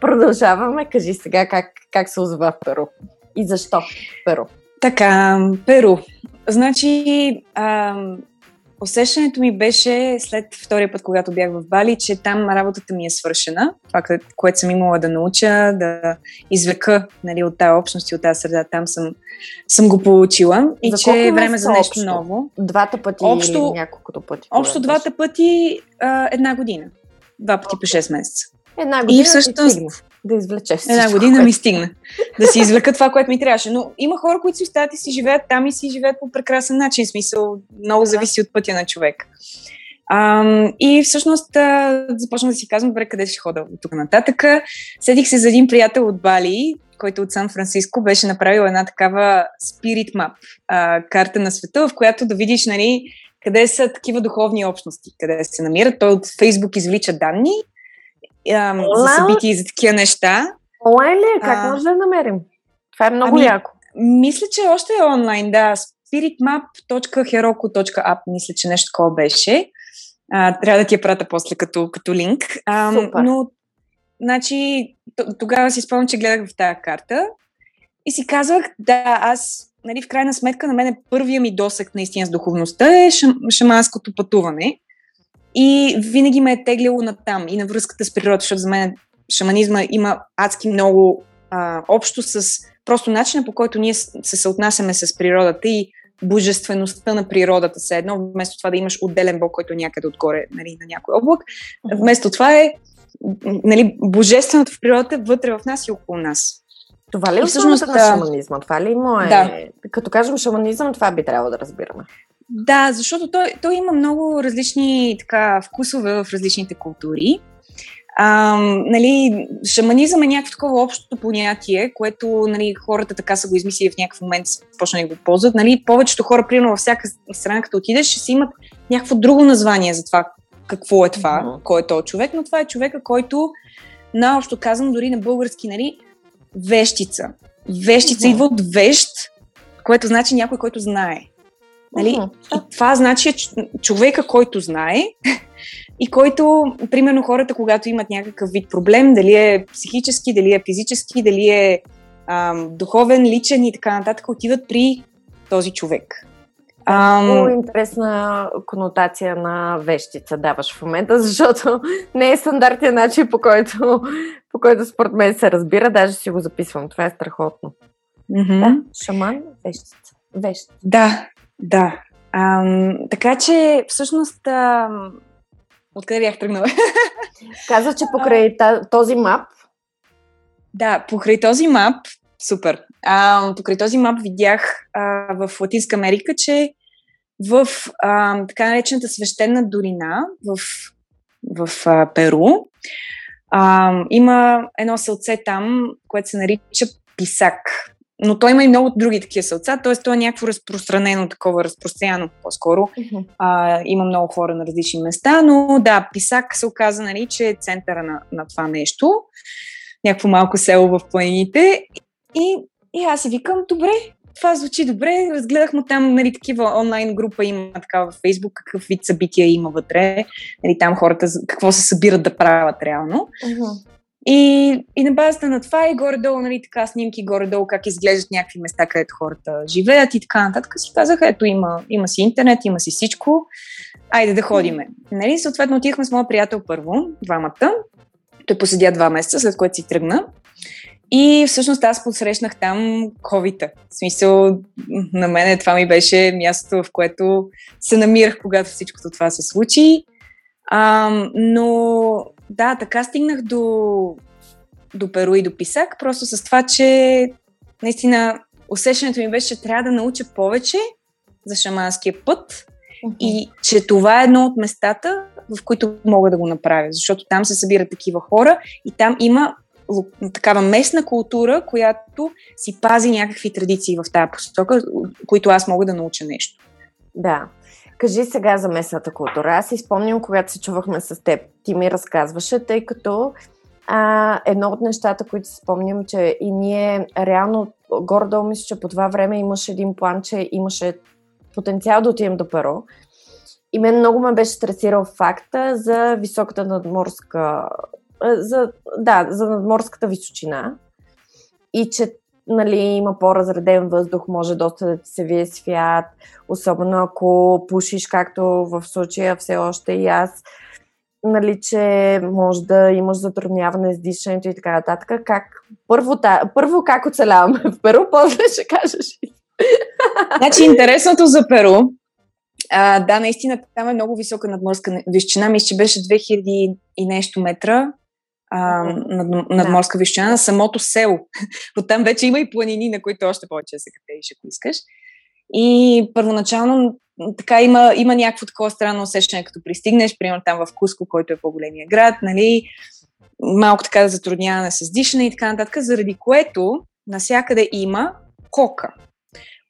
продължаваме. Кажи сега как, как се озова в Перу и защо Перу. Така, Перу. Значи, ам, усещането ми беше след втория път, когато бях в Бали, че там работата ми е свършена. Това, което съм имала да науча, да извлека нали, от тази общност и от тази среда, там съм, съм го получила. И за че е време за нещо общо? ново. Двата пъти Общо- или няколкото пъти? Общо двата пъти а, една година. Два пъти по 6 месеца. Една година И всъщност стигна да извлечеш една всичко, година което- ми стигна да си извлека това, което ми трябваше. Но има хора, които си остават и си живеят там и си живеят по прекрасен начин. Смисъл, много зависи от пътя на човек. Ам, и всъщност а, започнах да си казвам, добре, къде ще хода от тук нататък. Седих се за един приятел от Бали, който от Сан Франциско беше направил една такава spirit map, а, карта на света, в която да видиш, нали, къде са такива духовни общности, къде се намират. Той от Фейсбук извлича данни ам, за събития и за такива неща. Онлайн ли е? Как А. може да я намерим? Това е много Ами, яко. Мисля, че още е онлайн, да. spiritmap.heroku.app, мисля, че нещо такова беше. А, трябва да ти я прата после като, като линк. А, Супер. но, значи, тогава си спомням, че гледах в тази карта и си казвах, да, аз, нали, в крайна сметка, на мен е първия ми досък наистина с духовността е шам, шаманското пътуване. И винаги ме е теглило на там и на връзката с природата, защото за мен шаманизма има адски много а, общо с просто начина по който ние се съотнасяме с природата и божествеността на природата. Се едно, вместо това да имаш отделен бог, който е някъде отгоре нали, на някой облак, вместо това е нали, божественото в природата вътре в нас и около нас. Това ли е всъщност, на шаманизма? Това ли му е... Да. Като кажем шаманизъм, това би трябвало да разбираме. Да, защото той, той има много различни така, вкусове в различните култури. А, нали, шаманизъм е някакво такова общо понятие, което нали, хората така са го измислили в някакъв момент, почнали да го ползват. Нали, повечето хора, примерно във всяка страна, като отидеш, ще си имат някакво друго название за това какво е това, Мгм. кой е този човек, но това е човека, който, наобщо казано, дори на български, нали, вещица. Вещица Мгм. идва от вещ, което значи някой, който знае. Нали? Мгм. И това значи човека, който знае и който, примерно хората, когато имат някакъв вид проблем, дали е психически, дали е физически, дали е ам, духовен, личен и така нататък, отиват при този човек. Много Ам, интересна конотация на вещица даваш в момента, защото не е стандартен начин, по който, по който според мен се разбира. Даже си го записвам. Това е страхотно. мгм. Да, шаман, вещица. Вещ. Да, да. Ам, така че, всъщност, ам, откъде бях тръгнала? Каза, че покрай този мап, Да, покрай този мап, супер. А, покрай този мап видях а, в Латинска Америка, че в а, така наречената свещена долина в, в а, Перу а, има едно селце там, което се нарича Писак. Но той има и много други такива селца, т.е. то е някакво разпространено, такова разпространено по-скоро. А, има много хора на различни места, но да, Писак се оказа, нали, че е центъра на, на това нещо. Някакво малко село в планините. И, и аз си викам, добре, това звучи добре. Разгледах му там, нали, такива онлайн група има такава в Фейсбук, какъв вид събития има вътре. Нали, там хората какво се събират да правят реално. И, и на базата на това и горе-долу, нали, така снимки, горе-долу как изглеждат някакви места, където хората живеят и така нататък, си казах, ето има, има си интернет, има си всичко, айде да ходиме. Нали, съответно отихме с моя приятел първо, двамата. Той поседя два месеца, след което си тръгна. И всъщност аз посрещнах там covid В смисъл, на мен това ми беше мястото, в което се намирах, когато всичкото това се случи. А, но да, така стигнах до, до Перу и до Писак, просто с това, че наистина усещането ми беше, че трябва да науча повече за шаманския път и че това е едно от местата, в които мога да го направя, защото там се събират такива хора и там има такава местна култура, която си пази някакви традиции в тази посока, които аз мога да науча нещо. Да. Кажи сега за местната култура. Аз си спомням, когато се чувахме с теб, ти ми разказваше, тъй като а, едно от нещата, които спомням, че и ние реално, горе-долу мисля, че по това време имаше един план, че имаше потенциал да отидем до Перу. И мен много ме беше стресирал факта за високата надморска за, да, за надморската височина и че нали, има по-разреден въздух, може доста да ти се вие свят, особено ако пушиш, както в случая все още и аз, нали, че може да имаш затрудняване с дишането и така нататък. Как? Първо, та, първо как оцеляваме в Перу, после ще кажеш. Значи, интересното за Перу, а, да, наистина там е много висока надморска височина. Мисля, че беше 2000 и нещо метра а, над, надморска да. височина на самото село. Оттам вече има и планини, на които още повече се катериш, ако искаш. И първоначално така има, има някакво такова странно усещане, като пристигнеш, примерно там в Куско, който е по-големия град, нали, малко така да затрудняване с дишане и така нататък, заради което насякъде има кока.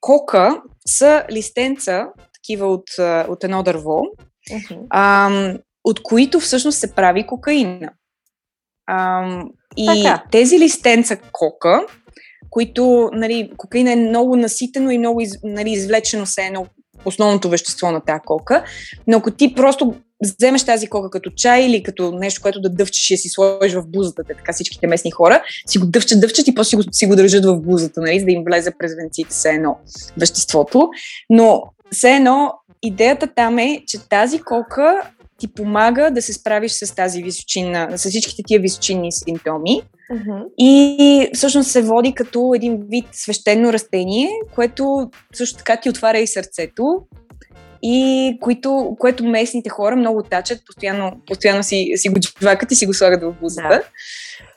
Кока са листенца, такива от, от едно дърво, uh-huh. а, от които всъщност се прави кокаина. А, и така. тези листенца кока, които, нали, кокаина е много наситено и много нали, извлечено се едно основното вещество на тази кока, но ако ти просто вземеш тази кока като чай или като нещо, което да дъвчеш и си сложиш в бузата, така всичките местни хора, си го дъвчат, дъвчат и после си го, си го държат в бузата, нали, за да им влезе през венците все едно веществото. Но все едно идеята там е, че тази кока ти помага да се справиш с тази височина, с всичките тия височинни симптоми. Uh-huh. И всъщност се води като един вид свещено растение, което също така ти отваря и сърцето и които, което местните хора много тачат, постоянно, постоянно си, си го джвакат и си го слагат в бузата. Да.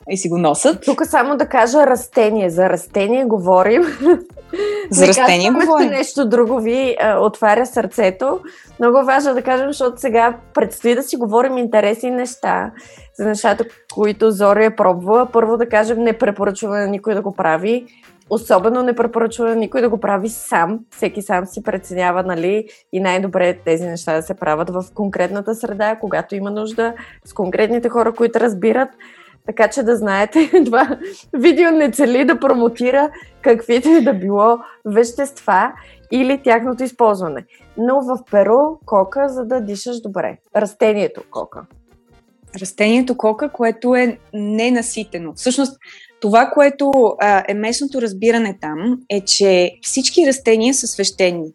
И си го носят. Тук само да кажа растение. За растение говорим. За растение говорим. нещо друго ви а, отваря сърцето. Много важно да кажем, защото сега предстои да си говорим интересни неща. За нещата, които Зори е пробвала. Първо да кажем, не препоръчваме на никой да го прави. Особено не препоръчва никой да го прави сам. Всеки сам си преценява, нали, и най-добре е тези неща да се правят в конкретната среда, когато има нужда, с конкретните хора, които разбират. Така че да знаете, това видео не цели да промотира каквито и да било вещества или тяхното използване. Но в Перу кока, за да дишаш добре. Растението кока. Растението кока, което е ненаситено. Всъщност, това, което а, е местното разбиране там, е, че всички растения са свещени.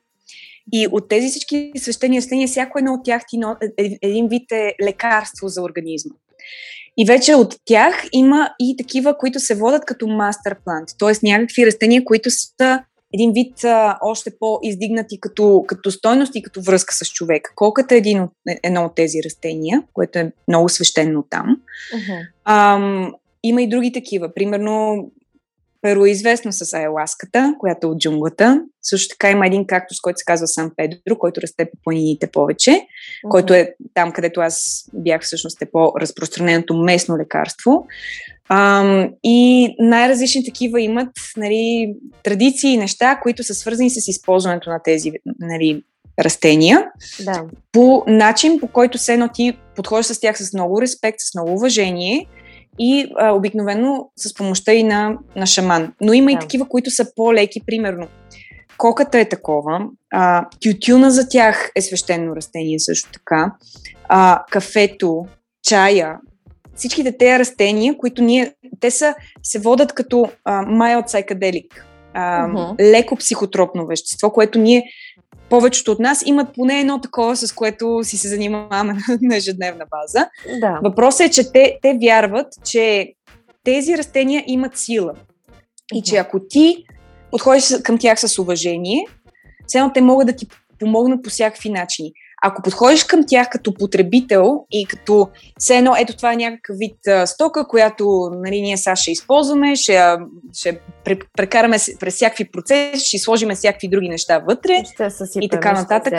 И от тези всички свещени растения, всяко едно от тях ти е, е, един вид е лекарство за организма. И вече от тях има и такива, които се водят като мастер плант, т.е. някакви растения, които са един вид а, още по-издигнати като, като стойност и като връзка с човека. Колкото е един от, едно от тези растения, което е много свещено там. Uh-huh. Ам, има и други такива. Примерно, Перу е известно с айласката, която е от джунглата. Също така има един кактус, който се казва Сан Педро, който расте по планините повече, uh-huh. който е там, където аз бях всъщност е по-разпространеното местно лекарство. Ам, и най-различни такива имат нали, традиции и неща, които са свързани с използването на тези нали, растения. Да. По начин, по който се едно ти подходиш с тях с много респект, с много уважение и а, обикновено с помощта и на, на шаман. Но има да. и такива, които са по-леки, примерно. Коката е такова, а, тютюна за тях е свещено растение също така, а, кафето, чая, всичките тези растения, които ние, те са, се водят като а, mild psychedelic, а, uh-huh. леко психотропно вещество, което ние повечето от нас имат поне едно такова, с което си се занимаваме на ежедневна база. Да. Въпросът е, че те, те вярват, че тези растения имат сила. И че ако ти подходиш към тях с уважение, все те могат да ти помогнат по всякакви начини. Ако подходиш към тях като потребител и като все едно, ето това е някакъв вид а, стока, която нали, ние сега ще използваме, ще, ще прекараме през всякакви процеси, ще сложим всякакви други неща вътре ще и така нататък.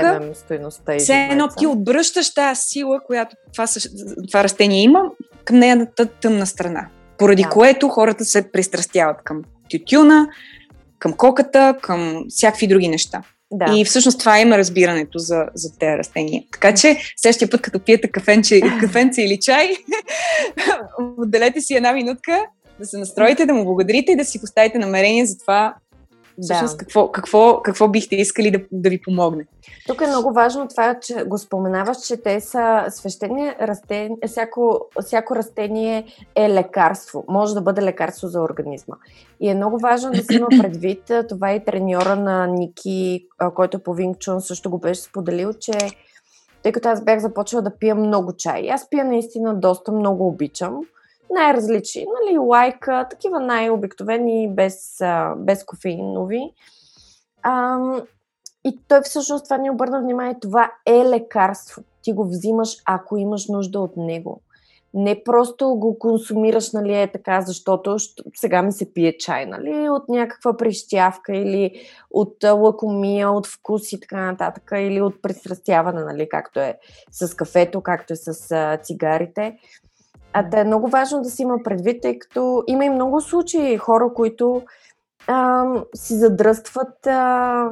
Все едно ти отбръщаш тази сила, която това, това растение има, към нейната тъмна страна. Поради да. което хората се пристрастяват към тютюна, към коката, към всякакви други неща. Да. И всъщност това има разбирането за, за тези растения. Така че следващия път, като пиете кафенче, кафенце или чай, отделете си една минутка, да се настроите, да му благодарите и да си поставите намерение за това Всъщност, да. какво, какво, какво бихте искали да, да ви помогне? Тук е много важно това, че го споменаваш, че те са свещени растения, всяко, всяко растение е лекарство, може да бъде лекарство за организма. И е много важно да си има предвид, това и треньора на Ники, който по Винчун също го беше споделил, че тъй като аз бях започнала да пия много чай. Аз пия наистина доста много обичам най-различни, нали, лайка, такива най-обикновени, без, без кофеинови. А, и той всъщност това ни обърна внимание. Това е лекарство. Ти го взимаш, ако имаш нужда от него. Не просто го консумираш, нали, е така, защото сега ми се пие чай, нали, от някаква прищявка или от лакомия, от вкус и така нататък, или от пристрастяване, нали, както е с кафето, както е с цигарите. А да е много важно да си има предвид, тъй като има и много случаи хора, които а, си задръстват а,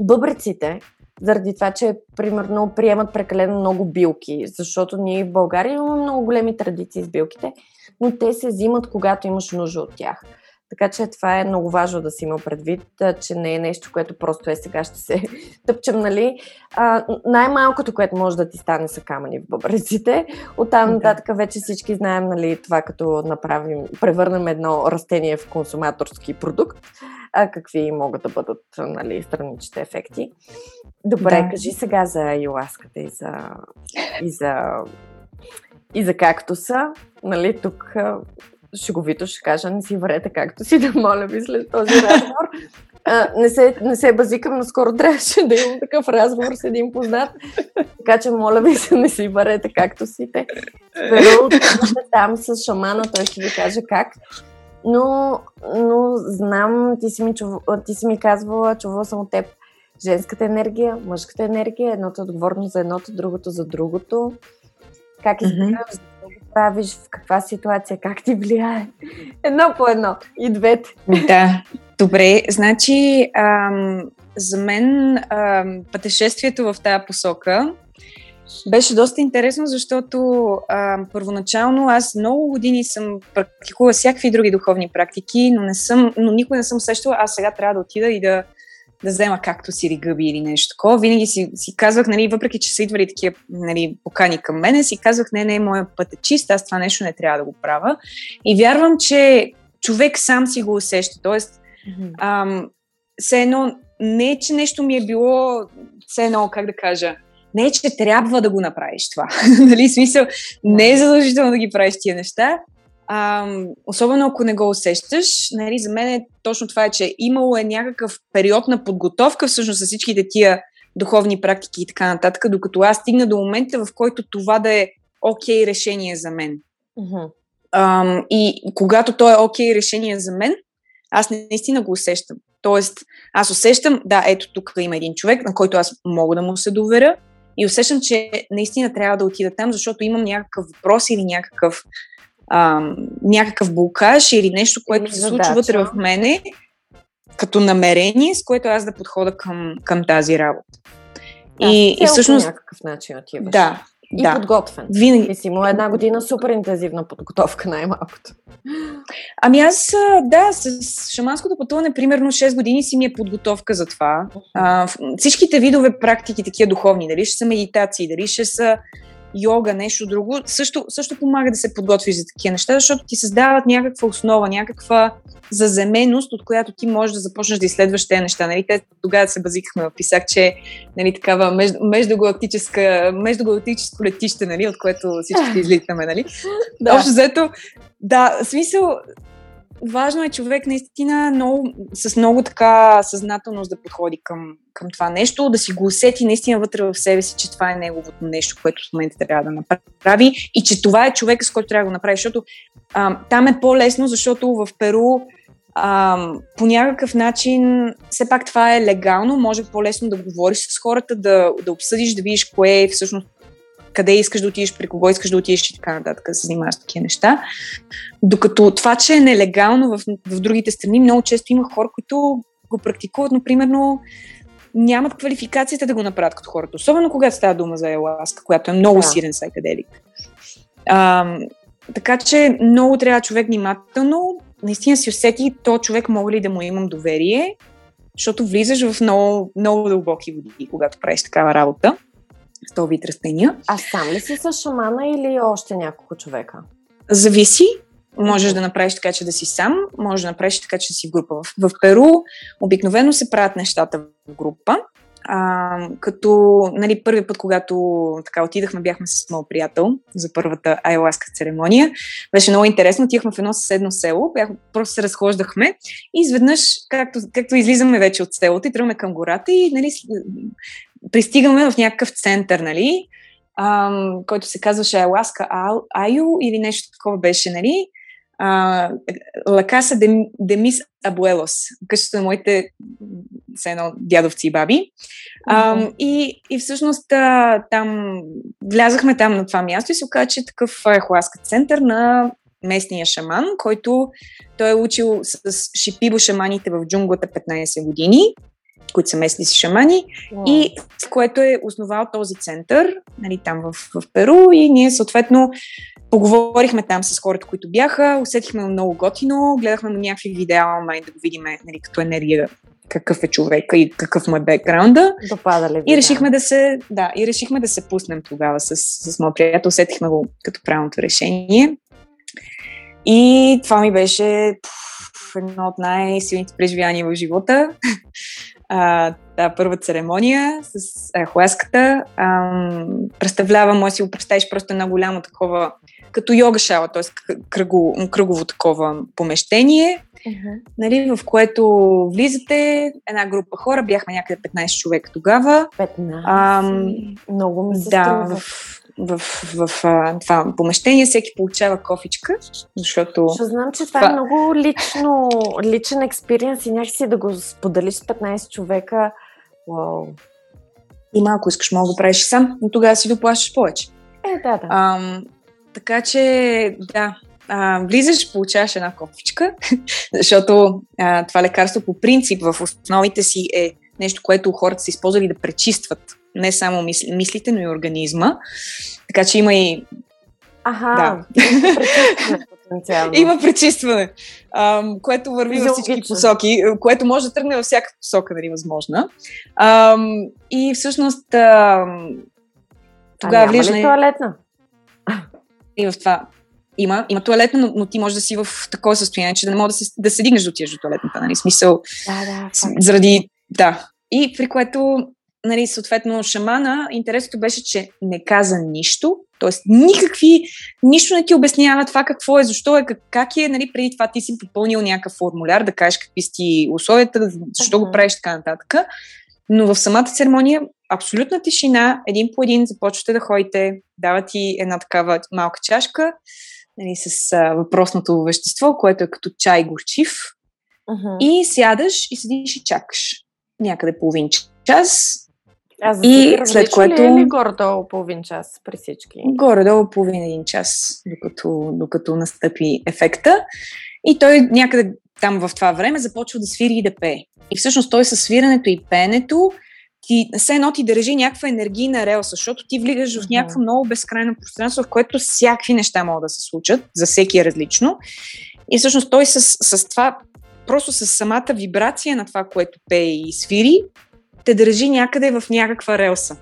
бъбреците, заради това, че примерно приемат прекалено много билки, защото ние в България имаме много големи традиции с билките, но те се взимат, когато имаш нужда от тях. Така че това е много важно да си има предвид, че не е нещо, което просто е сега ще се тъпчем, нали? А, най-малкото, което може да ти стане са камъни в бъбреците. Оттам нататък вече всички знаем, нали, това като направим, превърнем едно растение в консуматорски продукт, а какви могат да бъдат, нали, страничните ефекти. Добре, да. кажи сега за юласката и за, и за и за кактуса. Нали, тук шеговито ще кажа, не си варете както си, да моля ви след този разговор. А, не, се, не се базикам, но скоро трябваше да имам такъв разговор с един познат. Така че, моля ви се, не си варете както сите. Перу, там с шамана, той ще ви каже как. Но, но знам, ти си, ми, чув... ти си ми казвала, чувала съм от теб, женската енергия, мъжката енергия, едното е отговорно за едното, другото за другото. Как избираш, mm-hmm правиш, в каква ситуация, как ти влияе. Едно по едно. И двете. Да. Добре, значи ам, за мен ам, пътешествието в тази посока беше доста интересно, защото ам, първоначално аз много години съм практикувала всякакви други духовни практики, но, не съм, но никой не съм сещала, аз сега трябва да отида и да да взема както си или гъби или нещо такова. Винаги си, си казвах, нали, въпреки че са идвали такива нали, покани към мене, си казвах, не, не, моя път е чист, аз това нещо не трябва да го правя. И вярвам, че човек сам си го усеща. Тоест, mm-hmm. ам, все едно, не че нещо ми е било, все едно, как да кажа, не е, че трябва да го направиш това. нали, смисъл, не е задължително да ги правиш тия неща, а, особено ако не го усещаш, нали, за мен е точно това, е, че имало е някакъв период на подготовка всъщност с всичките тия духовни практики и така нататък, докато аз стигна до момента, в който това да е окей okay решение за мен. Uh-huh. А, и когато то е окей okay решение за мен, аз наистина го усещам. Тоест, аз усещам, да, ето тук има един човек, на който аз мога да му се доверя и усещам, че наистина трябва да отида там, защото имам някакъв въпрос или някакъв а, някакъв блокаж или нещо, което се случва вътре в мене, като намерение, с което аз да подхода към, към тази работа. Да, и, и всъщност. някакъв начин отиваш. Да. И да. подготвен. Винаги. си му една година супер интензивна подготовка, най-малкото. Ами аз, да, с шаманското пътуване, примерно 6 години си ми е подготовка за това. А, всичките видове практики, такива духовни, дали ще са медитации, дали ще са йога, нещо друго, също, също помага да се подготвиш за такива неща, защото ти създават някаква основа, някаква заземеност, от която ти можеш да започнеш да изследваш тези неща. Нали? Те тогава се базикахме писак, че нали, такава между, междугалактическо летище, нали, от което всички излитаме. Нали? да. Общо взето, да, смисъл, важно е човек наистина много, с много така съзнателност да подходи към, към това нещо, да си го усети наистина вътре в себе си, че това е неговото нещо, което в момента трябва да направи и че това е човек, с който трябва да го направи, защото а, там е по-лесно, защото в Перу а, по някакъв начин, все пак това е легално, може по-лесно да говориш с хората, да, да обсъдиш, да видиш кое е всъщност къде искаш да отидеш, при кого искаш да отидеш и така нататък, да се занимаваш с такива неща. Докато това, че е нелегално в, в другите страни, много често има хора, които го практикуват, но примерно нямат квалификацията да го направят като хората. Особено когато става дума за еласка, която е много да. сирен сайкаделик. А, така че много трябва човек внимателно наистина си усети, то човек мога ли да му имам доверие, защото влизаш в много, много дълбоки води, когато правиш такава работа този вид растения. А сам ли си с шамана или още няколко човека? Зависи. Можеш да направиш така, че да си сам, можеш да направиш така, че да си в група. В, в Перу обикновено се правят нещата в група. А, като нали, първи път, когато така отидахме, бяхме с моят приятел за първата айласка церемония. Беше много интересно. Отидахме в едно съседно село, бях, просто се разхождахме и изведнъж, както, както излизаме вече от селото и тръгваме към гората и нали, пристигаме в някакъв център, нали, ам, който се казваше Айласка Айо или нещо такова беше, нали, Лакаса Демис Абуелос, къщата на моите все едно дядовци и баби. Mm-hmm. А, и, и всъщност а, там влязахме там на това място и се оказа, че такъв е хуаска център на местния шаман, който той е учил с шипибо шаманите в джунглата 15 години, които са местни си шамани, wow. и в което е основал този център, нали, там в, в Перу и ние съответно Поговорихме там с хората, които бяха, усетихме много готино, гледахме му някакви видеа онлайн да го видим нали, като енергия какъв е човека и какъв му е бекграунда. Допада ли и решихме да се, да, и решихме да се пуснем тогава с, с моят приятел. Усетихме го като правилното решение. И това ми беше пф, едно от най-силните преживявания в живота. А, та първа церемония с ахуаската. представлява, може да си го представиш просто едно голямо такова като йога шала, т.е. Кръгово, кръгово такова помещение, uh-huh. нали, в което влизате една група хора, бяхме някъде 15 човека тогава. 15? Ам, Много ми се Да, в, в, в, в в това помещение всеки получава кофичка, защото... Ще знам, че това, това е много лично, личен експириенс и някакси да го споделиш с 15 човека. Вау. И малко искаш, мога да го правиш сам, но тогава си доплащаш повече. Е, да, да. Ам, така че, да, а, влизаш, получаваш една кофичка, защото а, това лекарство по принцип в основите си е нещо, което хората са използвали да пречистват не само мисли, мислите, но и организма. Така че има и. Ага, да. има пречистване, а, което върви във всички посоки, което може да тръгне във всяка посока, нали, възможна. А, и всъщност. А, тогава а няма ли туалетна? и в това има, има туалетна, но, но ти можеш да си в такова състояние, че да не можеш да се, да се дигнеш до тия до туалетната, нали? Смисъл. Да, да. Заради. Да. И при което, нали, съответно, шамана, интересното беше, че не каза нищо, т.е. никакви, нищо не ти обяснява това какво е, защо е, как, как е, нали, преди това ти си попълнил някакъв формуляр, да кажеш какви си условията, защо uh-huh. го правиш така нататък. Но в самата церемония абсолютна тишина, един по един започвате да ходите, дава ти една такава малка чашка нали, с а, въпросното вещество, което е като чай горчив. Uh-huh. И сядаш и седиш и чакаш някъде половин час. А за и след което... Ли е горе-долу половин час при всички? Горе-долу половин един час, докато, докато настъпи ефекта. И той някъде там в това време започва да свири и да пее. И всъщност той със свирането и пеенето ти, все едно ти държи някаква енергийна релса, защото ти влизаш в някакво много безкрайно пространство, в което всякакви неща могат да се случат, за всеки е различно. И всъщност той с, с това, просто с самата вибрация на това, което пее и свири, те държи някъде в някаква релса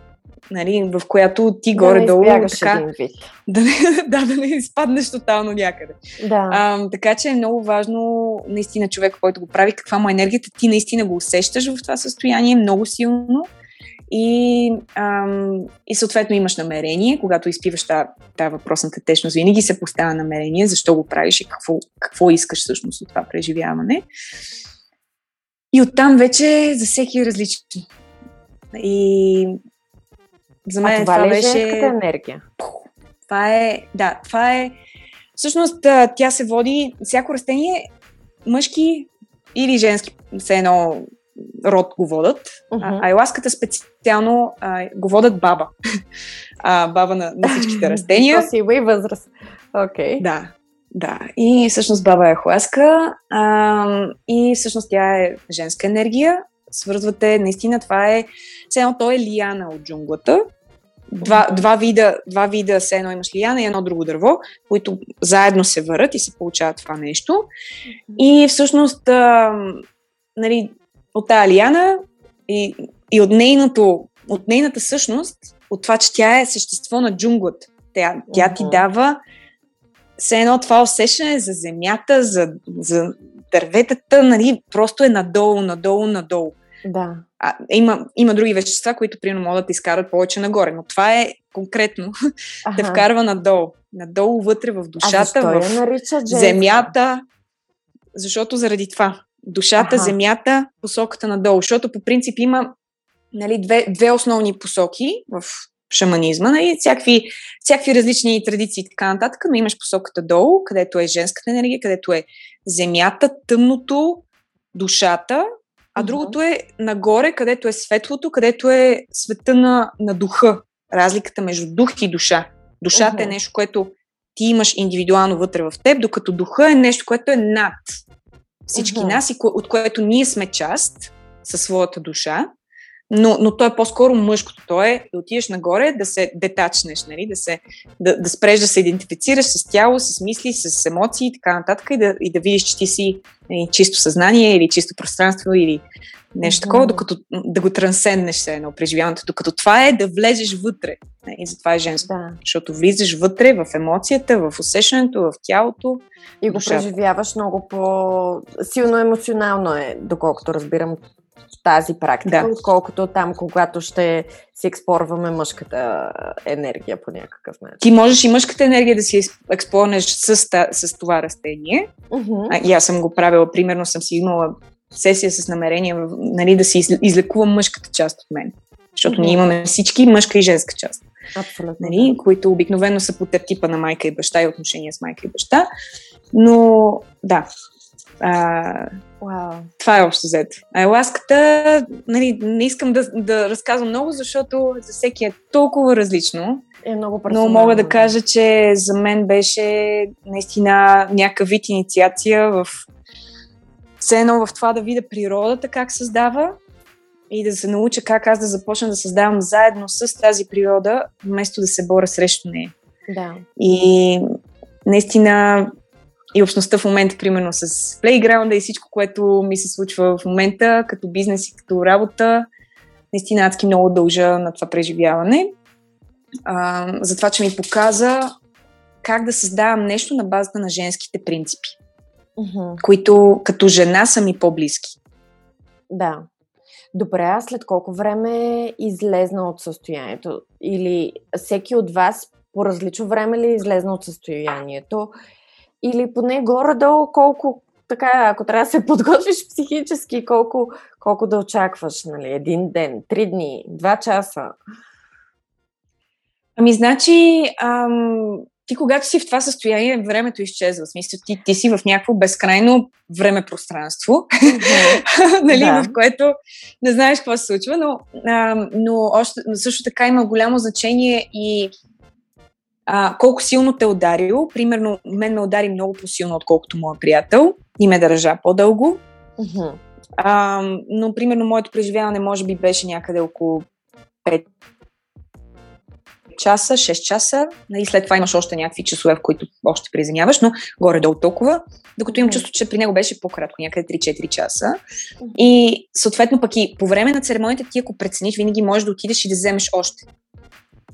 нали, в която ти да горе-долу така, да, не, да, да не изпаднеш тотално някъде. Да. А, така че е много важно наистина човек, който го прави, каква му е енергията, ти наистина го усещаш в това състояние много силно и, ам, и съответно имаш намерение, когато изпиваш тази та въпросната течност, винаги се поставя намерение, защо го правиш и какво, какво искаш всъщност от това преживяване. И оттам вече за всеки е различно. И за мен а това, това ли е беше... енергия? Това е, да, това е... Всъщност тя се води, всяко растение, мъжки или женски, все едно род го водат. Uh-huh. Айласката специално а, го водат баба. а, баба на, на всичките растения. Сила и възраст. Окей. Okay. Да, да. И всъщност баба е хуаска. А, и всъщност тя е женска енергия. Свързвате, наистина това е, все едно той е лияна от джунглата два, два, вида, два вида, се едно имаш лияна и едно друго дърво, които заедно се върят и се получава това нещо. И всъщност, а, нали, от тази лияна и, и от, нейното, от нейната същност, от това, че тя е същество на джунглата, тя, тя ти дава все едно това усещане за земята, за, за дърветата, нали, просто е надолу, надолу, надолу. Да. А, има, има други вещества, които примерно могат да изкарат повече нагоре, но това е конкретно ага. те вкарва надолу. Надолу вътре в душата, а в земята. Защото заради това. Душата, ага. земята, посоката надолу. Защото по принцип има нали, две, две основни посоки в шаманизма, нали, всякакви, всякакви различни традиции и така нататък, но имаш посоката долу, където е женската енергия, където е земята, тъмното, душата, а другото е нагоре, където е светлото, където е света на, на духа. Разликата между дух и душа. Душата uh-huh. е нещо, което ти имаш индивидуално вътре в теб, докато духа е нещо, което е над всички uh-huh. нас и от което ние сме част със своята душа но, но то е по-скоро мъжкото. То е да отидеш нагоре, да се детачнеш, нали? да, се, да, да спреш да се идентифицираш с тяло, с мисли, с емоции и така нататък и да, и да видиш, че ти си нали, чисто съзнание или чисто пространство или нещо такова, докато да го трансценднеш се едно преживяването. Докато това е да влезеш вътре. Нали? И затова е женско. Да. Защото влизаш вътре в емоцията, в усещането, в тялото. И го душата. преживяваш много по-силно емоционално е, доколкото разбирам тази практика, да. отколкото там, когато ще си експорваме мъжката енергия по някакъв начин. Ти можеш и мъжката енергия да си експорнеш с, с това растение. Uh-huh. И аз съм го правила, примерно съм си имала сесия с намерение нали, да си излекувам мъжката част от мен. Защото uh-huh. ние имаме всички мъжка и женска част. Абсолютно. Нали, които обикновено са по типа на майка и баща и отношения с майка и баща. Но да, а, Wow. Това е общо взето. Айласката, нали, не искам да, да разказвам много, защото за всеки е толкова различно. Е много Но мога да кажа, че за мен беше наистина някакъв вид инициация в все едно в това да видя природата как създава и да се науча как аз да започна да създавам заедно с тази природа, вместо да се боря срещу нея. Да. И наистина и общността в момента, примерно с плейграунда и всичко, което ми се случва в момента, като бизнес и като работа, наистина адски много дължа на това преживяване. А, за това, че ми показа как да създавам нещо на базата на женските принципи, uh-huh. които като жена са ми по-близки. Да. Добре, а след колко време е излезна от състоянието? Или всеки от вас по различно време ли излезна от състоянието? Или поне горе-долу колко така, ако трябва да се подготвиш психически, колко, колко да очакваш, нали, един ден, три дни, два часа? Ами, значи, ам, ти когато си в това състояние, времето изчезва. В смисъл, ти, ти си в някакво безкрайно време-пространство, mm-hmm. нали, да. в което не знаеш какво се случва, но, ам, но още, също така има голямо значение и а, колко силно те е ударил. Примерно, мен ме удари много по-силно, отколкото моя приятел и ме държа по-дълго. Uh-huh. А, но, примерно, моето преживяване може би беше някъде около 5 часа, 6 часа. И нали, след това имаш още някакви часове, в които още приземяваш, но горе-долу толкова. Докато имам чувство, че при него беше по-кратко, някъде 3-4 часа. И съответно пък и по време на церемонията ти, ако прецениш, винаги можеш да отидеш и да вземеш още.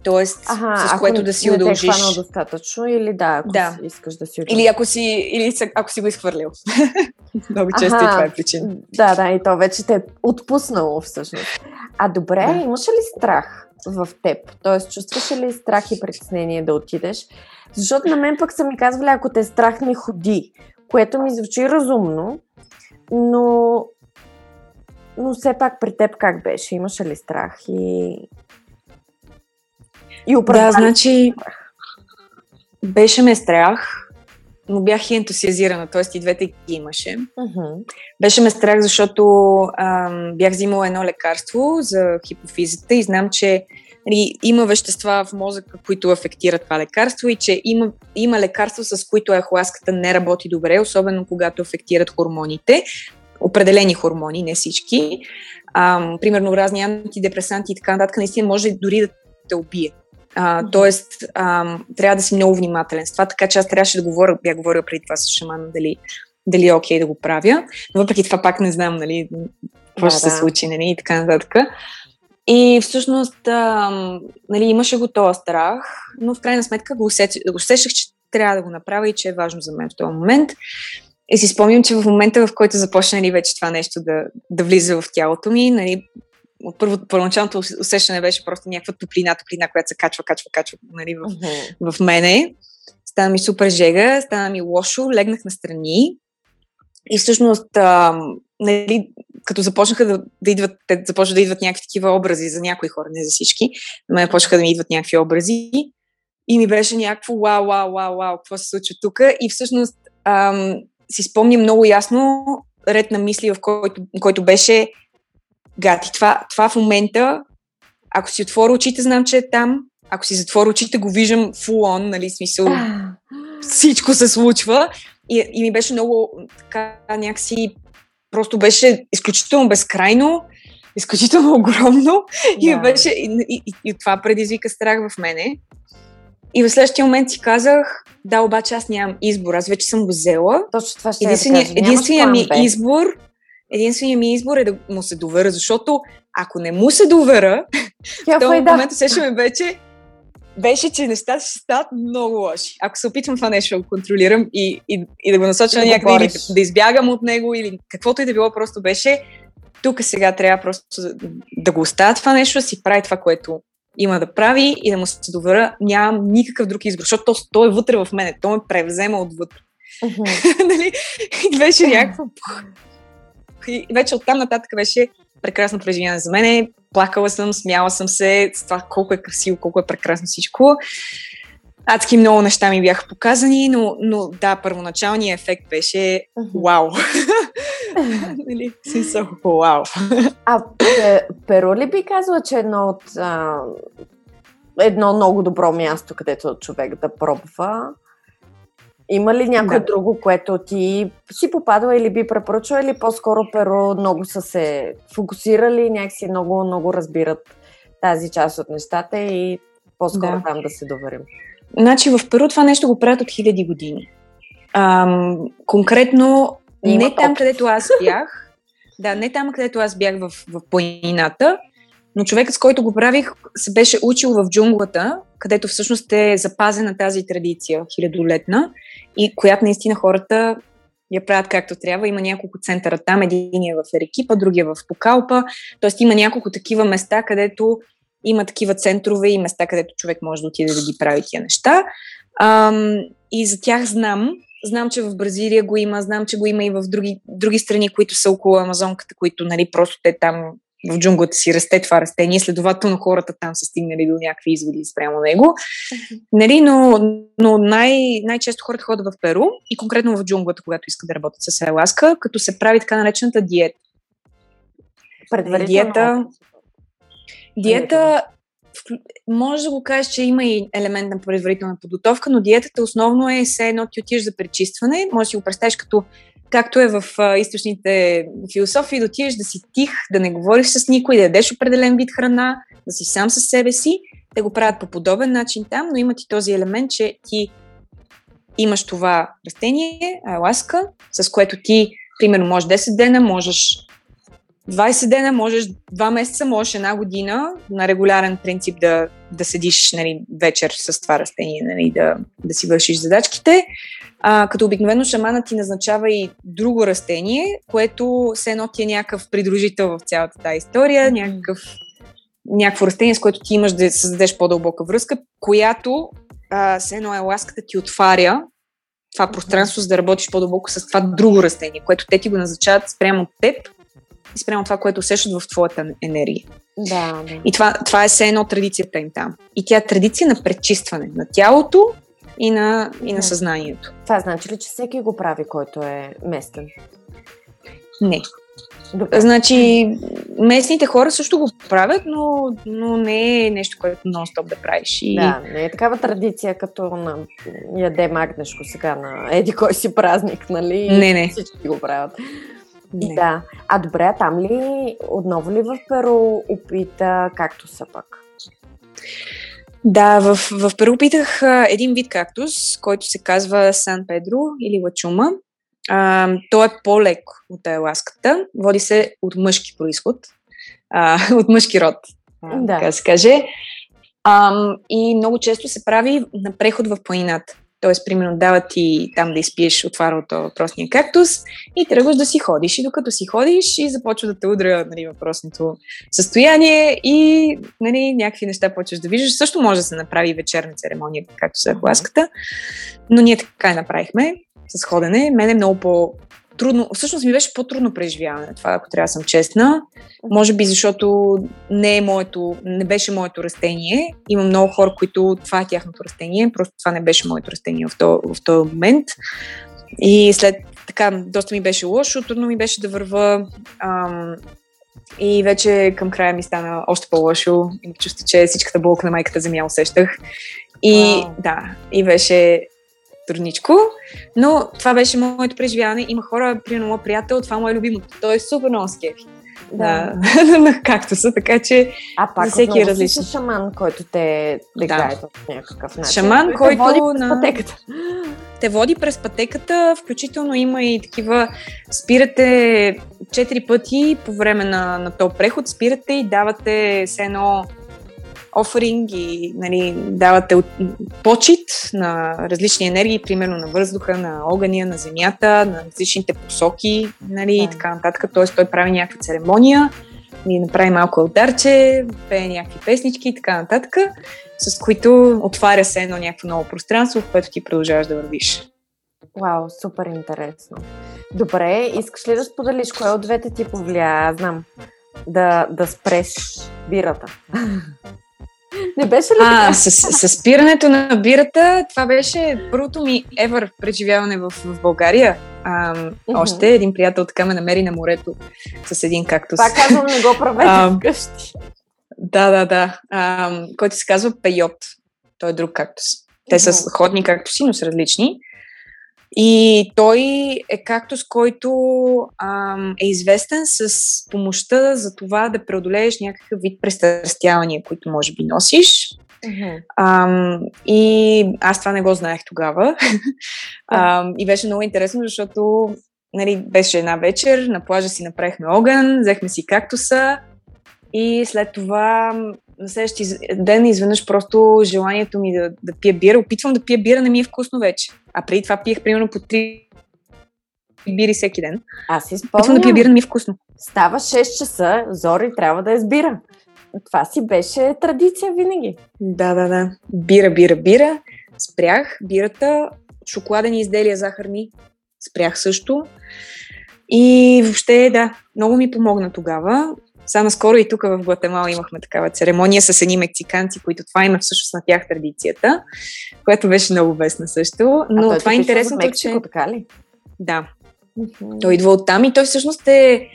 Тоест, Аха, с което да си не удължиш. Ако не достатъчно или да, ако да. искаш да си удължиш. Или ако си, или ако си го изхвърлил. Много често и това е причина. Да, да, и то вече те е отпуснало всъщност. А добре, да. имаш ли страх в теб? Тоест, чувстваш ли страх и притеснение да отидеш? Защото на мен пък са ми казвали, ако те е страх, не ходи. Което ми звучи разумно, но но все пак при теб как беше? Имаше ли страх и и Да, значи беше ме страх, но бях и ентусиазирана, т.е. и двете ги имаше. Uh-huh. Беше ме страх, защото ам, бях взимала едно лекарство за хипофизата и знам, че нали, има вещества в мозъка, които афектират това лекарство и че има, има лекарства, с които ахуаската не работи добре, особено когато афектират хормоните. Определени хормони, не всички. Ам, примерно разни антидепресанти и така нататък, наистина може дори да те убие А, тоест, а, трябва да си много внимателен с това, така че аз трябваше да говоря, бях говорила преди това с шамана, дали, дали е окей okay да го правя. Но въпреки това пак не знам, нали, какво да, ще да. се случи, нали, и така нататък. И всъщност, а, нали, имаше го този страх, но в крайна сметка го, усещах, че трябва да го направя и че е важно за мен в този момент. И си спомням, че в момента, в който започна нали, вече това нещо да, да влиза в тялото ми, нали, първо, първоначалното усещане беше просто някаква топлина, топлина, която се качва, качва, качва нали, в, в мене. Стана ми супер жега, стана ми лошо, легнах на страни и всъщност, а, нали, като започнаха да, да идват, те започнаха да идват някакви такива образи за някои хора, не за всички, но ме почнаха да ми идват някакви образи. И ми беше някакво вау, вау, вау, вау, какво се случва тук? И всъщност ам, си спомням много ясно ред на мисли, в който, който беше гати. Това, това в момента, ако си отворя очите, знам, че е там. Ако си затворя очите, го виждам full on, нали, смисъл, всичко се случва. И, и ми беше много така някакси, просто беше изключително безкрайно, изключително огромно. Да. И, беше, и, и, и, и това предизвика страх в мене. И в следващия момент си казах, да, обаче аз нямам избор, аз вече съм го взела. Точно това ще единствения, да единствения ми избор единственият ми избор е да му се доверя, защото ако не му се доверя, в този да. момент усещаме вече, беше, че нещата ще стават много лоши. Ако се опитвам това нещо да го контролирам и, и, и да го насоча на някъде или да избягам от него или каквото и да било, просто беше тук сега трябва просто да го оставя това нещо, да си прави това, което има да прави и да му се доверя. Нямам никакъв друг избор, защото то, то е вътре в мене, то ме превзема отвътре. Uh-huh. нали? беше някакво и вече оттам нататък беше прекрасно преживяване за мен. Плакала съм, смяла съм се с това колко е красиво, колко е прекрасно всичко. Адски много неща ми бяха показани, но, но да, първоначалният ефект беше вау. Нали? Смисъл, вау. А Перо ли би казала, че едно от а, едно много добро място, където човек да пробва има ли някое да. друго, което ти си попадала или би препоръчала или по-скоро перо много са се фокусирали, някакси много, много разбират тази част от нещата и по-скоро да. там да се доверим? Значи в Перу това нещо го правят от хиляди години. Ам, конкретно не там, където аз бях, да, не там, където аз бях в, в планината, но човекът, с който го правих, се беше учил в джунглата, където всъщност е запазена тази традиция, хилядолетна, и която наистина хората я правят както трябва. Има няколко центъра там, един е в Ерекипа, другия в Покалпа, т.е. има няколко такива места, където има такива центрове и места, където човек може да отиде да ги прави тия неща. Ам, и за тях знам, знам, че в Бразилия го има, знам, че го има и в други, други страни, които са около Амазонката, които нали, просто те там в джунглата си расте това растение, следователно хората там са стигнали до някакви изводи спрямо него. Нали, но, но най- най-често хората ходят в Перу и конкретно в джунглата, когато искат да работят с Еласка, като се прави така наречената диета. Диета, диета може да го кажеш, че има и елемент на предварителна подготовка, но диетата основно е все едно ти отиваш за пречистване. Може да си го представиш като както е в а, източните философии, да отидеш да си тих, да не говориш с никой, да ядеш определен вид храна, да си сам със себе си. Те го правят по подобен начин там, но имат и този елемент, че ти имаш това растение, ласка, с което ти, примерно, можеш 10 дена, можеш 20 дена, можеш 2 месеца, можеш една година на регулярен принцип да, да седиш нали, вечер с това растение, нали, да, да си вършиш задачките. А, като обикновено шамана ти назначава и друго растение, което все едно ти е някакъв придружител в цялата тази история, някакъв, някакво растение, с което ти имаш да създадеш по-дълбока връзка, която а, все едно е ласката ти отваря това пространство, за да работиш по-дълбоко с това друго растение, което те ти го назначават спрямо от теб и спрямо това, което усещат в твоята енергия. Да, да. И това, това е все едно традицията им там. И тя е традиция на пречистване на тялото и на, и на съзнанието. Това значи ли, че всеки го прави, който е местен? Не. Добре. Значи, местните хора също го правят, но, но не е нещо, което нон-стоп да правиш. И... Да, не е такава традиция, като на яде магнешко сега на еди кой си празник, нали? Не, не. Всички го правят. Не. Да. А добре, там ли, отново ли в Перу опита както са пък? Да, в, в Перу питах един вид кактус, който се казва Сан Педро или Лачума. А, той е по-лек от айласката. Води се от мъжки происход, а, от мъжки род, да. така се каже. А, и много често се прави на преход в планината. Тоест, примерно, дават ти там да изпиеш отварното въпросния кактус и тръгваш да си ходиш. И докато си ходиш и започва да те удря нали, въпросното състояние и нали, някакви неща почваш да виждаш. Също може да се направи вечерна церемония, както се ласката. Но ние така и направихме с ходене. Мене е много по трудно, всъщност ми беше по-трудно преживяване, това, ако трябва да съм честна. Може би защото не, е моето, не беше моето растение. Има много хора, които това е тяхното растение, просто това не беше моето растение в този, в този момент. И след така, доста ми беше лошо, трудно ми беше да върва. Ам, и вече към края ми стана още по-лошо. И чувства, че всичката болка на майката земя усещах. И wow. да, и беше трудничко, но това беше моето преживяване. Има хора, примерно моят приятел, това му е любимото. Той е супер много скефи. Да. на кактуса, така че а, пак за всеки е различен. шаман, който те да. по някакъв начин. Шаман, който води на... пътеката. Те води през пътеката, включително има и такива, спирате четири пъти по време на, на този преход, спирате и давате се едно оферинг и нали, давате от, почет на различни енергии, примерно на въздуха, на огъня, на земята, на различните посоки нали, да. и така нататък. Тоест той прави някаква церемония, ни направи малко алдарче, пее някакви песнички и така нататък, с които отваря се едно някакво ново пространство, в което ти продължаваш да вървиш. Вау, супер интересно. Добре, искаш ли да споделиш кое от двете ти повлия? Аз знам да, да спреш бирата. Не беше ли а, така? С, с спирането на бирата, това беше първото ми ever преживяване в, в България. А, uh-huh. Още един приятел така ме намери на морето с един кактус. Пак казвам, не го правете вкъщи. Да, да, да. А, който се казва пейот. Той е друг кактус. Те са ходни кактуси, но са различни. И той е кактус, който ам, е известен с помощта за това да преодолееш някакъв вид престрастявания, които може би носиш. Uh-huh. Ам, и аз това не го знаех тогава. ам, и беше много интересно, защото нали, беше една вечер, на плажа си направихме огън, взехме си кактуса и след това на следващия ден изведнъж просто желанието ми да, да пия бира. Опитвам да пия бира, не ми е вкусно вече. А преди това пиех примерно по три бири всеки ден. Аз си спомням. Опитвам да пия бира, не ми е вкусно. Става 6 часа, Зори трябва да е с бира. Това си беше традиция винаги. Да, да, да. Бира, бира, бира. Спрях бирата, шоколадени изделия захарни. Спрях също. И въобще, да, много ми помогна тогава. Само скоро и тук в Гватемала имахме такава церемония с едни мексиканци, които това има всъщност на тях традицията, която беше много весна също. Но а това е интересно, Мексико, че... така ли? Да. Uh-huh. Той идва оттам и той всъщност е...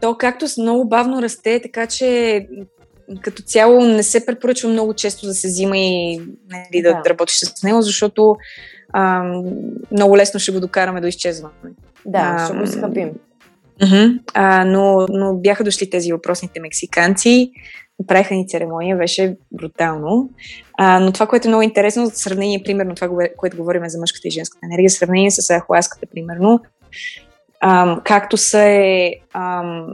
То както много бавно расте, така че като цяло не се препоръчва много често да се взима и нали, да, да работиш с него, защото а, много лесно ще го докараме до изчезване. Да, а, ще го изхъбим. Uh-huh. А, но, но бяха дошли тези въпросните мексиканци, направиха ни церемония, беше брутално. А, но това, което е много интересно, за сравнение, примерно, това, което говорим за мъжката и женската енергия, сравнение с ахуаската, примерно, ам, както се ам,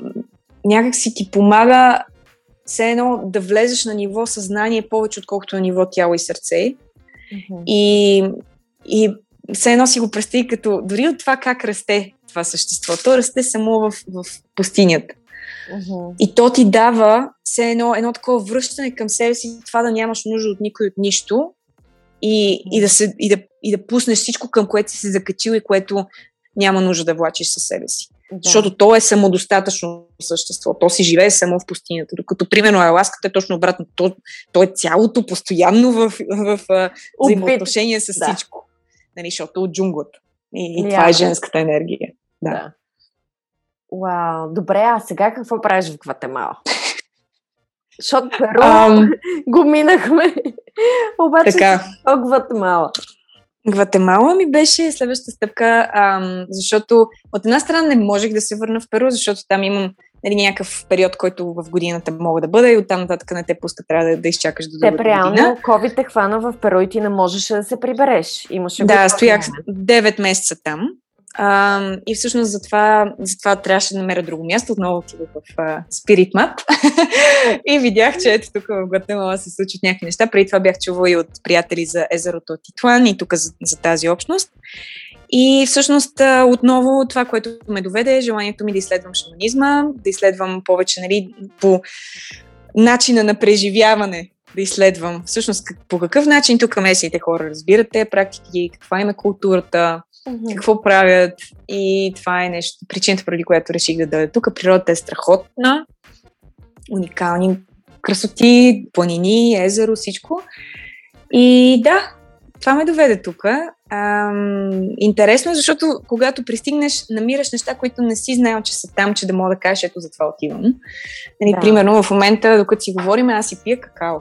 някак си ти помага все едно да влезеш на ниво съзнание повече, отколкото на ниво тяло и сърце. Mm-hmm. И, и все едно си го представи като дори от това как расте това същество. То расте само в, в пустинята. Uh-huh. И то ти дава все едно, едно такова връщане към себе си, това да нямаш нужда от никой от нищо и, uh-huh. и, да, се, и, да, и да пуснеш всичко, към което си се закачил и което няма нужда да влачиш със себе си. Да. Защото то е самодостатъчно същество. То си живее само в пустинята. Докато, примерно, Аласката е точно обратно. То, то е цялото постоянно в, в, в взаимоотношение с да. всичко. Нали, защото от джунглата. И, и това е женската енергия. Да. да. Вау, добре, а сега какво правиш в Гватемала? Защото Перу um, го минахме. Обаче така. в Гватемала. Гватемала ми беше следващата стъпка, ам, защото от една страна не можех да се върна в Перу, защото там имам нали, някакъв период, който в годината мога да бъда и оттам нататък не те пуска, трябва да, да изчакаш до другата Те реално година. COVID те хвана в Перу и ти не можеше да се прибереш. Имаше Да, стоях 9 месеца там. А, и всъщност затова, затова трябваше да намеря друго място. Отново отидох в uh, Spirit Map и видях, че ето тук в Гватемала се случват някакви неща. Преди това бях чувала и от приятели за езерото Титлан и тук за, за тази общност. И всъщност отново това, което ме доведе е желанието ми да изследвам шаманизма, да изследвам повече нали, по начина на преживяване да изследвам всъщност по какъв начин тук местните хора разбират те практики, каква им е културата, mm-hmm. какво правят и това е нещо, причината, преди която реших да дойда тук. Природата е страхотна, уникални красоти, планини, езеро, всичко. И да, това ме доведе тук. интересно е, защото когато пристигнеш, намираш неща, които не си знаел, че са там, че да мога да кажеш, ето за това отивам. Нали, да. Примерно в момента, докато си говорим, аз си пия какао.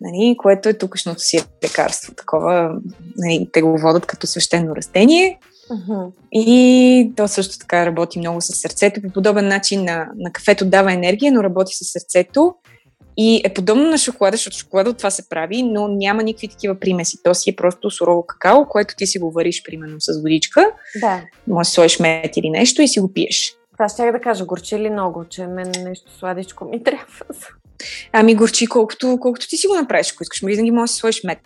Нали, което е тукашното си лекарство. Такова, нали, те го водят като свещено растение. Uh-huh. И то също така работи много с сърцето. По подобен начин на, на кафето дава енергия, но работи с сърцето. И е подобно на шоколада, защото шоколада от това се прави, но няма никакви такива примеси. То си е просто сурово какао, което ти си го вариш примерно с водичка. Да. Може да сложиш мед или нещо и си го пиеш. Това ще да кажа, горчи ли много, че мен нещо сладичко ми трябва. Ами горчи колкото, колкото ти си го направиш, ако искаш. Винаги можеш да си сложиш мед.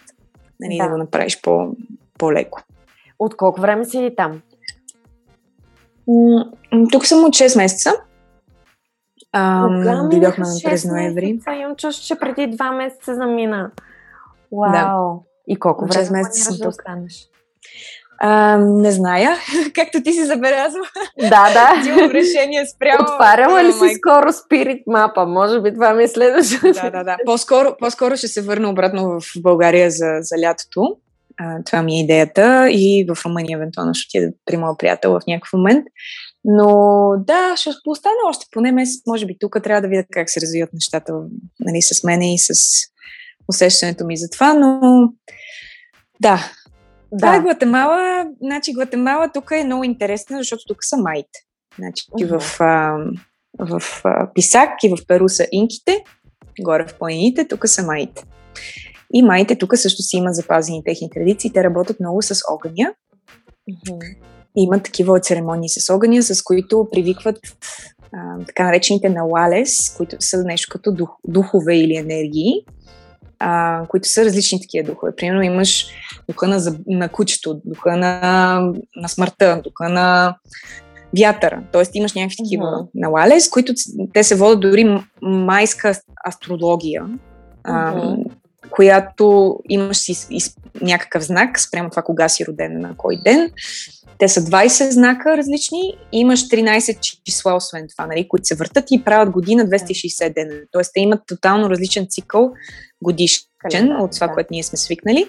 Нали, да. да го направиш по, по-леко. От колко време си там? тук съм от 6 месеца. Ам, дойдохме през ноември. Това имам чувство, че преди два месеца замина. Вау! Да. И колко време месеца съм да останеш? А, не зная, както ти си забелязва. Да, да. Имам решение спрямо. Отваряла ли си скоро Spirit мапа? Може би това ми е следващото. Да, да, да. По-скоро, по-скоро ще се върна обратно в България за, за лятото. А, това ми е идеята. И в Румъния евентуално ще отида при моя приятел в някакъв момент. Но да, ще остана още поне месец, може би тук трябва да видя как се развиват нещата нали, с мене и с усещането ми за това, но да. Да. Това е Гватемала. Значи Гватемала тук е много интересна, защото тук са майите. Значи uh-huh. в, а, в а, Писак и в Перу са инките, горе в планините, тук са майите. И майите тук също си има запазени техни традиции. Те работят много с огъня. Uh-huh има такива церемонии с огъня, с които привикват а, така наречените налалес, които са нещо като дух, духове или енергии, а, които са различни такива духове. Примерно имаш духа на, на кучето, духа на, на смъртта, духа на вятъра. Тоест имаш някакви такива uh-huh. налалес, които те се водят дори майска астрология, uh-huh. Която имаш си някакъв знак спрямо това кога си роден на кой ден те са 20 знака различни и имаш 13 числа, освен това, нали, които се въртат и правят година 260 дена. Тоест, те имат тотално различен цикъл годишен от това, което ние сме свикнали.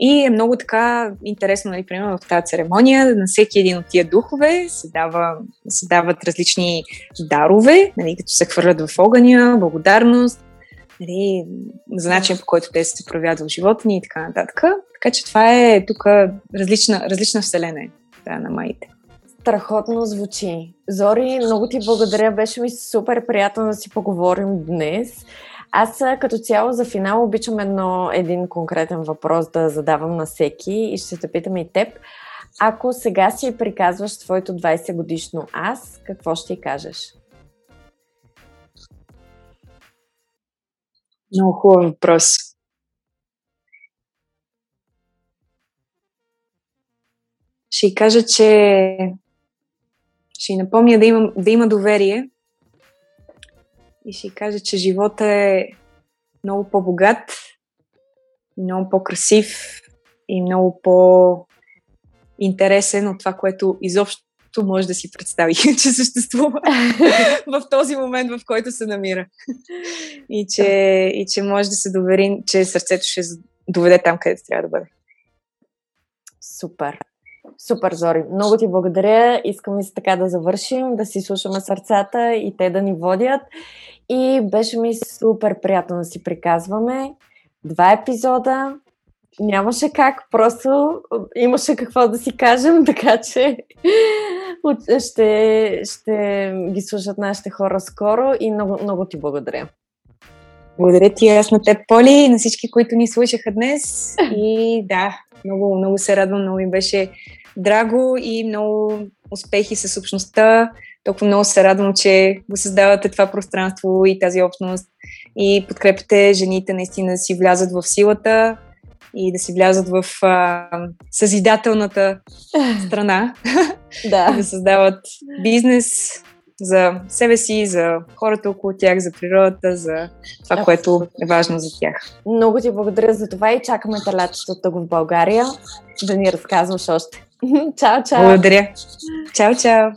И е много така интересно, нали, примерно в тази церемония, на всеки един от тия духове се, дава, се дават различни дарове, нали, като се хвърлят в огъня, благодарност, нали, за начин по който те се проявяват в живота ни и така нататък. Така че това е тук различна, различна вселена да, на майите. Страхотно звучи. Зори, много ти благодаря. Беше ми супер приятно да си поговорим днес. Аз като цяло за финал обичам едно, един конкретен въпрос да задавам на всеки и ще те питам и теб. Ако сега си приказваш твоето 20 годишно аз, какво ще ти кажеш? Много хубав въпрос. ще кажа, че ще напомня да, има, да има доверие и ще кажа, че живота е много по-богат, много по-красив и много по-интересен от това, което изобщо може да си представи, че съществува в този момент, в който се намира. И че, и че може да се довери, че сърцето ще доведе там, където трябва да бъде. Супер. Супер, Зори. Много ти благодаря. Искам и така да завършим, да си слушаме сърцата и те да ни водят. И беше ми супер приятно да си приказваме. Два епизода нямаше как, просто имаше какво да си кажем, така че ще, ще ги слушат нашите хора скоро и много, много ти благодаря. Благодаря ти аз на теб, Поли, на всички, които ни слушаха днес. И да, много, много се радвам, много ми беше драго и много успехи с общността. Толкова много се радвам, че го създавате това пространство и тази общност и подкрепите жените наистина да си влязат в силата и да си влязат в а, съзидателната страна. да. да създават бизнес за себе си, за хората около тях, за природата, за това, което е важно за тях. Много ти благодаря за това и чакаме телятчето в България да ни разказваш още. чао, чао! Благодаря! Чао, чао!